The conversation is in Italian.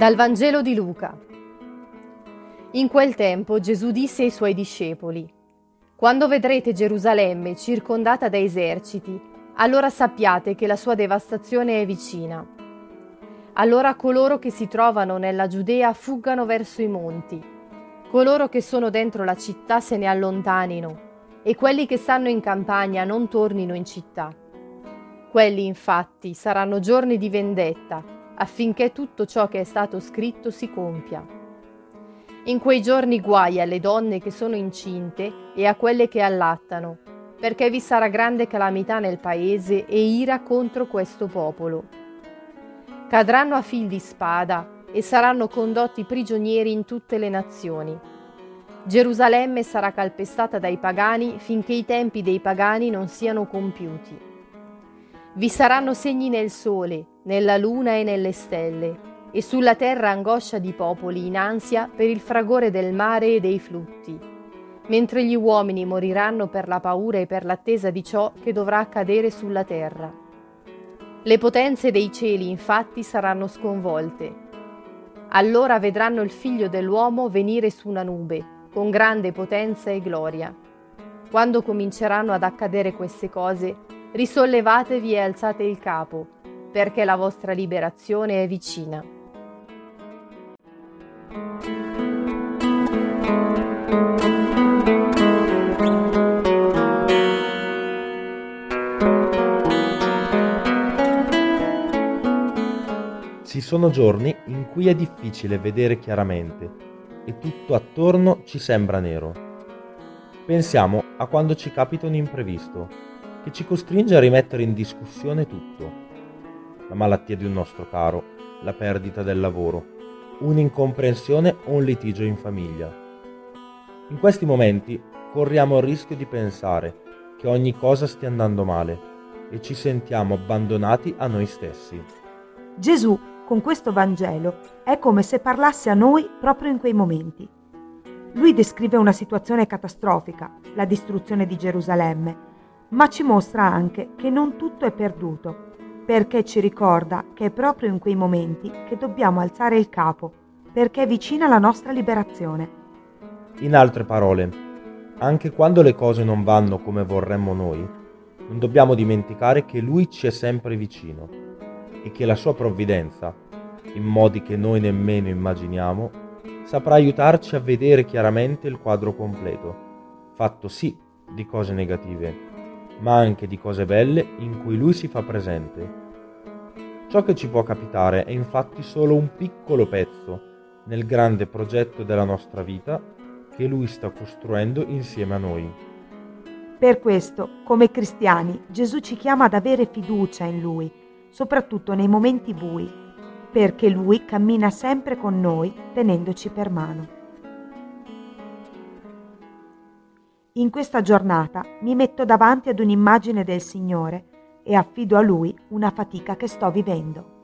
Dal Vangelo di Luca. In quel tempo Gesù disse ai suoi discepoli, Quando vedrete Gerusalemme circondata da eserciti, allora sappiate che la sua devastazione è vicina. Allora coloro che si trovano nella Giudea fuggano verso i monti, coloro che sono dentro la città se ne allontanino, e quelli che stanno in campagna non tornino in città. Quelli infatti saranno giorni di vendetta, affinché tutto ciò che è stato scritto si compia. In quei giorni guai alle donne che sono incinte e a quelle che allattano, perché vi sarà grande calamità nel paese e ira contro questo popolo. Cadranno a fil di spada e saranno condotti prigionieri in tutte le nazioni. Gerusalemme sarà calpestata dai pagani finché i tempi dei pagani non siano compiuti. Vi saranno segni nel sole, nella luna e nelle stelle, e sulla terra angoscia di popoli in ansia per il fragore del mare e dei flutti, mentre gli uomini moriranno per la paura e per l'attesa di ciò che dovrà accadere sulla terra. Le potenze dei cieli infatti saranno sconvolte. Allora vedranno il figlio dell'uomo venire su una nube, con grande potenza e gloria. Quando cominceranno ad accadere queste cose, risollevatevi e alzate il capo, perché la vostra liberazione è vicina. Ci sono giorni in cui è difficile vedere chiaramente e tutto attorno ci sembra nero. Pensiamo a quando ci capita un imprevisto che ci costringe a rimettere in discussione tutto. La malattia di un nostro caro, la perdita del lavoro, un'incomprensione o un litigio in famiglia. In questi momenti corriamo il rischio di pensare che ogni cosa stia andando male e ci sentiamo abbandonati a noi stessi. Gesù, con questo Vangelo, è come se parlasse a noi proprio in quei momenti. Lui descrive una situazione catastrofica, la distruzione di Gerusalemme, ma ci mostra anche che non tutto è perduto, perché ci ricorda che è proprio in quei momenti che dobbiamo alzare il capo, perché è vicina la nostra liberazione. In altre parole, anche quando le cose non vanno come vorremmo noi, non dobbiamo dimenticare che Lui ci è sempre vicino e che la sua provvidenza, in modi che noi nemmeno immaginiamo, saprà aiutarci a vedere chiaramente il quadro completo, fatto sì di cose negative, ma anche di cose belle in cui lui si fa presente. Ciò che ci può capitare è infatti solo un piccolo pezzo nel grande progetto della nostra vita che lui sta costruendo insieme a noi. Per questo, come cristiani, Gesù ci chiama ad avere fiducia in lui, soprattutto nei momenti bui, perché lui cammina sempre con noi tenendoci per mano. In questa giornata mi metto davanti ad un'immagine del Signore e affido a Lui una fatica che sto vivendo.